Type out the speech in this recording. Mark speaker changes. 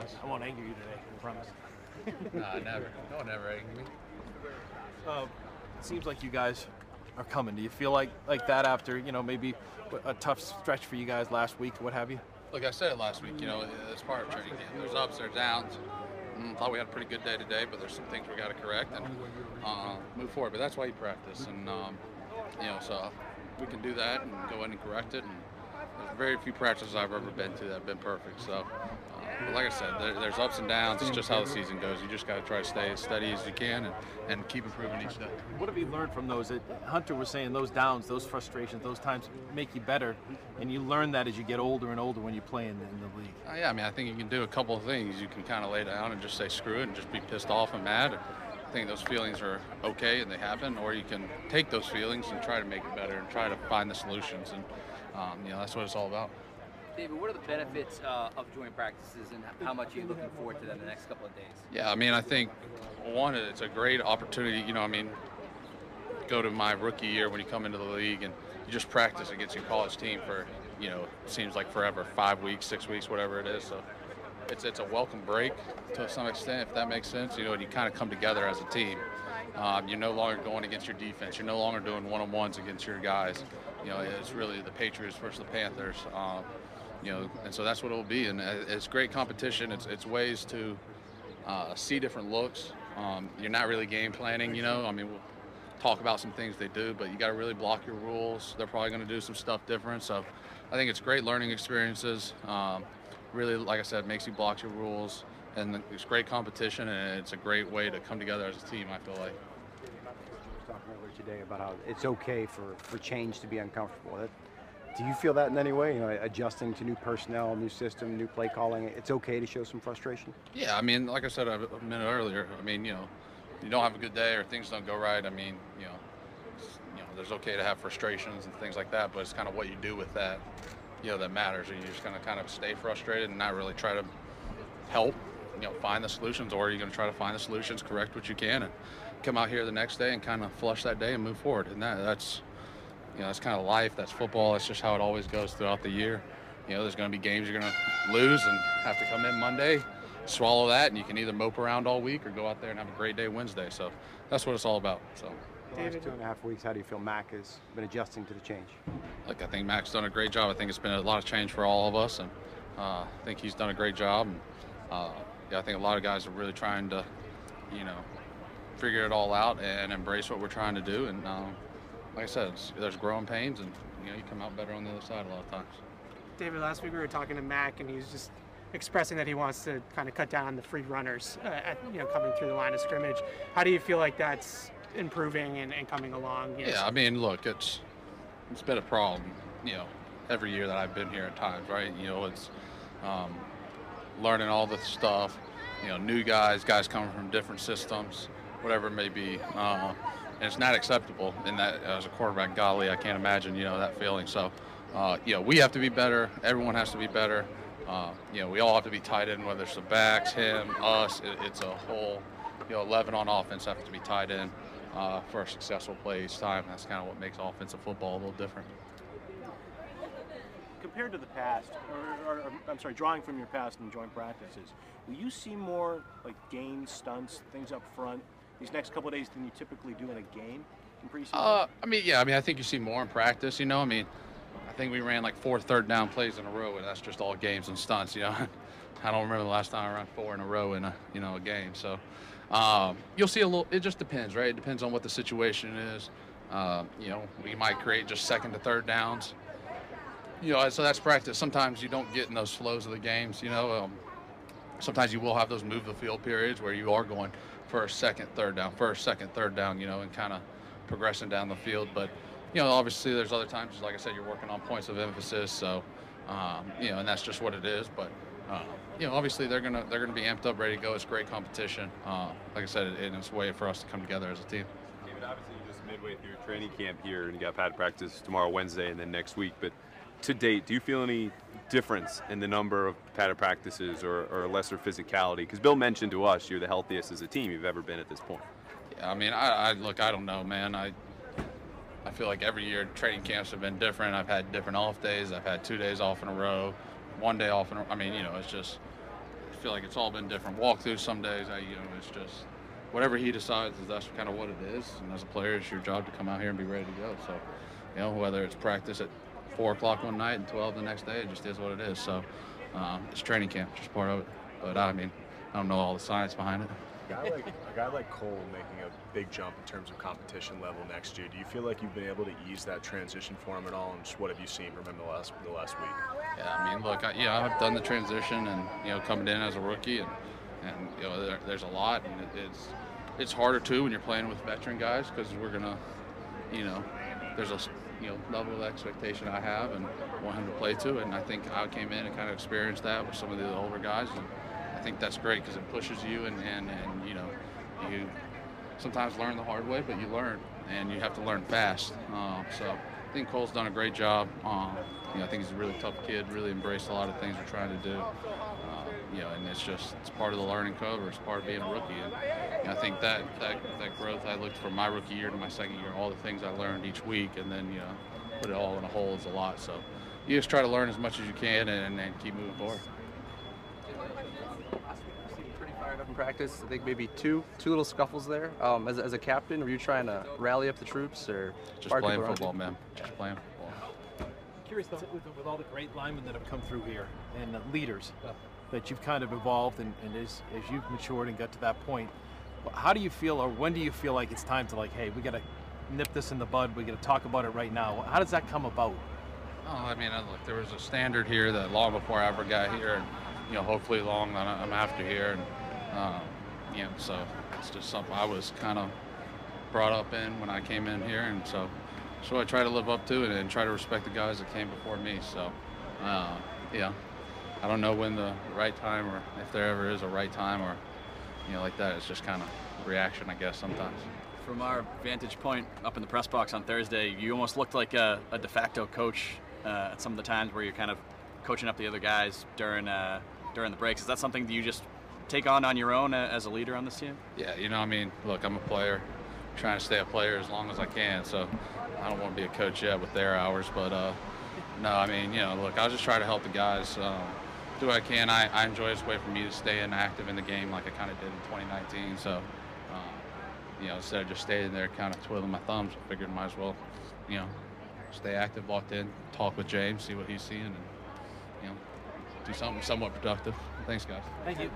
Speaker 1: us.
Speaker 2: I won't anger you today. I promise.
Speaker 1: nah, never. No one ever anger me.
Speaker 2: Uh, it seems like you guys are coming. Do you feel like like that after you know maybe a tough stretch for you guys last week, what have you?
Speaker 1: Look, I said it last week. You know, it's part of training camp. There's ups, there's downs. Mm, thought we had a pretty good day today, but there's some things we got to correct and uh, move forward. But that's why you practice, and um, you know, so we can do that and go in and correct it. And there's very few practices I've ever been to that have been perfect. So, uh, but like I said, there, there's ups and downs. It's just how the season goes. You just got to try to stay as steady as you can and, and keep improving each day.
Speaker 2: What have you learned from those? Hunter was saying those downs, those frustrations, those times make you better, and you learn that as you get older and older when you play in the, in the league.
Speaker 1: Uh, yeah, I mean, I think you can do a couple of things. You can kind of lay down and just say screw it and just be pissed off and mad. I think those feelings are okay and they happen, or you can take those feelings and try to make it better and try to find the solutions. And um, you know, that's what it's all about.
Speaker 3: David, what are the benefits uh, of joint practices and how much are you looking forward to them the next couple of days?
Speaker 1: Yeah, I mean, I think one, it's a great opportunity. You know, I mean, go to my rookie year when you come into the league and you just practice against your college team for, you know, seems like forever, five weeks, six weeks, whatever it is. So it's it's a welcome break to some extent, if that makes sense. You know, and you kind of come together as a team. Um, you're no longer going against your defense. You're no longer doing one-on-ones against your guys. You know, it's really the Patriots versus the Panthers. Um, you know, and so that's what it will be. And it's great competition. It's it's ways to uh, see different looks. Um, you're not really game planning. You know, I mean, we'll talk about some things they do, but you got to really block your rules. They're probably going to do some stuff different. So I think it's great learning experiences. Um, really, like I said, makes you block your rules, and it's great competition, and it's a great way to come together as a team. I feel like.
Speaker 4: Today about how it's okay for, for change to be uncomfortable. That, do you feel that in any way? You know, adjusting to new personnel, new system, new play calling. It's okay to show some frustration.
Speaker 1: Yeah, I mean, like I said a minute earlier. I mean, you know, you don't have a good day or things don't go right. I mean, you know, you know, there's okay to have frustrations and things like that, but it's kind of what you do with that, you know, that matters. And you're just gonna kind of stay frustrated and not really try to help, you know, find the solutions, or are you're gonna try to find the solutions, correct what you can, and come out here the next day and kind of flush that day and move forward. And that that's you know, that's kind of life. That's football. That's just how it always goes throughout the year. You know, there's going to be games you're going to lose and have to come in Monday, swallow that, and you can either mope around all week or go out there and have a great day Wednesday. So that's what it's all about. So.
Speaker 4: The last two and a half weeks, how do you feel Mac has been adjusting to the change?
Speaker 1: Look, I think Mac's done a great job. I think it's been a lot of change for all of us, and uh, I think he's done a great job. And uh, yeah, I think a lot of guys are really trying to, you know, figure it all out and embrace what we're trying to do. And um, like I said, there's growing pains, and you know, you come out better on the other side a lot of times.
Speaker 5: David, last week we were talking to Mac, and he was just expressing that he wants to kind of cut down on the free runners, uh, at, you know, coming through the line of scrimmage. How do you feel like that's improving and, and coming along?
Speaker 1: You know? Yeah, I mean, look, it's it's been a problem, you know, every year that I've been here at times, right? You know, it's um, learning all the stuff, you know, new guys, guys coming from different systems, whatever it may be. Uh, and it's not acceptable in that as a quarterback. Golly, I can't imagine, you know, that feeling. So, uh, you know, we have to be better. Everyone has to be better. Uh, you know, we all have to be tied in, whether it's the backs, him, us. It, it's a whole, you know, 11 on offense have to be tied in uh, for a successful play each time. That's kind of what makes offensive football a little different.
Speaker 6: Compared to the past, or, or, or I'm sorry, drawing from your past in joint practices, will you see more like games, stunts, things up front these next couple days than you typically do in a game in preseason?
Speaker 1: Uh, I mean, yeah, I mean, I think you see more in practice. You know, I mean, I think we ran like four third down plays in a row, and that's just all games and stunts. You know, I don't remember the last time I ran four in a row in a you know a game. So um, you'll see a little. It just depends, right? It depends on what the situation is. Uh, you know, we might create just second to third downs. You know, so that's practice. Sometimes you don't get in those flows of the games. You know, um, sometimes you will have those move the field periods where you are going first, second, third down, first, second, third down, you know, and kind of progressing down the field. But, you know, obviously there's other times, like I said, you're working on points of emphasis. So, um, you know, and that's just what it is. But, uh, you know, obviously they're gonna they're gonna be amped up, ready to go. It's great competition. Uh, like I said, it, it's a way for us to come together as a team.
Speaker 7: David, obviously you're just midway through training camp here, and you got pad practice tomorrow, Wednesday, and then next week. But to date, do you feel any difference in the number of padded practices or, or lesser physicality? Because Bill mentioned to us you're the healthiest as a team you've ever been at this point.
Speaker 1: Yeah, I mean, I, I look, I don't know, man. I I feel like every year training camps have been different. I've had different off days. I've had two days off in a row, one day off in a, I mean, you know, it's just I feel like it's all been different. Walkthroughs some days, I you know, it's just whatever he decides is that's kind of what it is. And as a player, it's your job to come out here and be ready to go. So, you know, whether it's practice at four o'clock one night and twelve the next day, it just is what it is. So, um, it's training camp, just part of it. But I mean, I don't know all the science behind it.
Speaker 8: A guy like a guy like Cole making a big jump in terms of competition level next year. Do you feel like you've been able to ease that transition for him at all? And just what have you seen from him the last the last week?
Speaker 1: Yeah, I mean, look, I, yeah, I've done the transition, and you know, coming in as a rookie, and and you know, there, there's a lot, and it, it's it's harder too when you're playing with veteran guys because we're gonna, you know, there's a you know level of expectation I have and want him to play to, and I think I came in and kind of experienced that with some of the older guys, and I think that's great because it pushes you, and and and you know, you sometimes learn the hard way, but you learn, and you have to learn fast. Uh, so I think Cole's done a great job. Um, you know, I think he's a really tough kid. Really embraced a lot of things we're trying to do. You know, and it's just it's part of the learning curve, or it's part of being a rookie. And you know, I think that that that growth I looked from my rookie year to my second year, all the things I learned each week, and then you know, put it all in a whole is a lot. So you just try to learn as much as you can, and, and keep moving forward.
Speaker 9: pretty fired up in practice. I think maybe two two little scuffles there. Um, as, as a captain, were you trying to rally up the troops or
Speaker 1: Just
Speaker 9: fire
Speaker 1: playing
Speaker 9: people around
Speaker 1: football, man. Just playing football.
Speaker 2: Curious though, with, with all the great linemen that have come through here and the leaders that you've kind of evolved and, and as, as you've matured and got to that point, how do you feel or when do you feel like it's time to like, hey, we got to nip this in the bud, we got to talk about it right now? How does that come about?
Speaker 1: Oh, I mean, look, there was a standard here that long before I ever got here, and you know, hopefully long I'm after here, and um, you know, so it's just something I was kind of brought up in when I came in here, and so so I try to live up to it and try to respect the guys that came before me. So, uh, yeah, I don't know when the right time or if there ever is a right time or you know like that. It's just kind of reaction, I guess, sometimes.
Speaker 10: From our vantage point up in the press box on Thursday, you almost looked like a, a de facto coach uh, at some of the times where you're kind of coaching up the other guys during uh, during the breaks. Is that something that you just take on on your own uh, as a leader on this team?
Speaker 1: Yeah, you know, I mean, look, I'm a player, I'm trying to stay a player as long as I can. So I don't want to be a coach yet with their hours, but uh, no, I mean, you know, look, I'll just try to help the guys um, do what I can. I, I enjoy this way for me to stay in active in the game like I kind of did in 2019. So, um, you know, instead of just staying there kind of twiddling my thumbs, I figured might as well, you know, stay active, locked in, talk with James, see what he's seeing, and you know, do something somewhat productive. Thanks, guys.
Speaker 2: Thank you.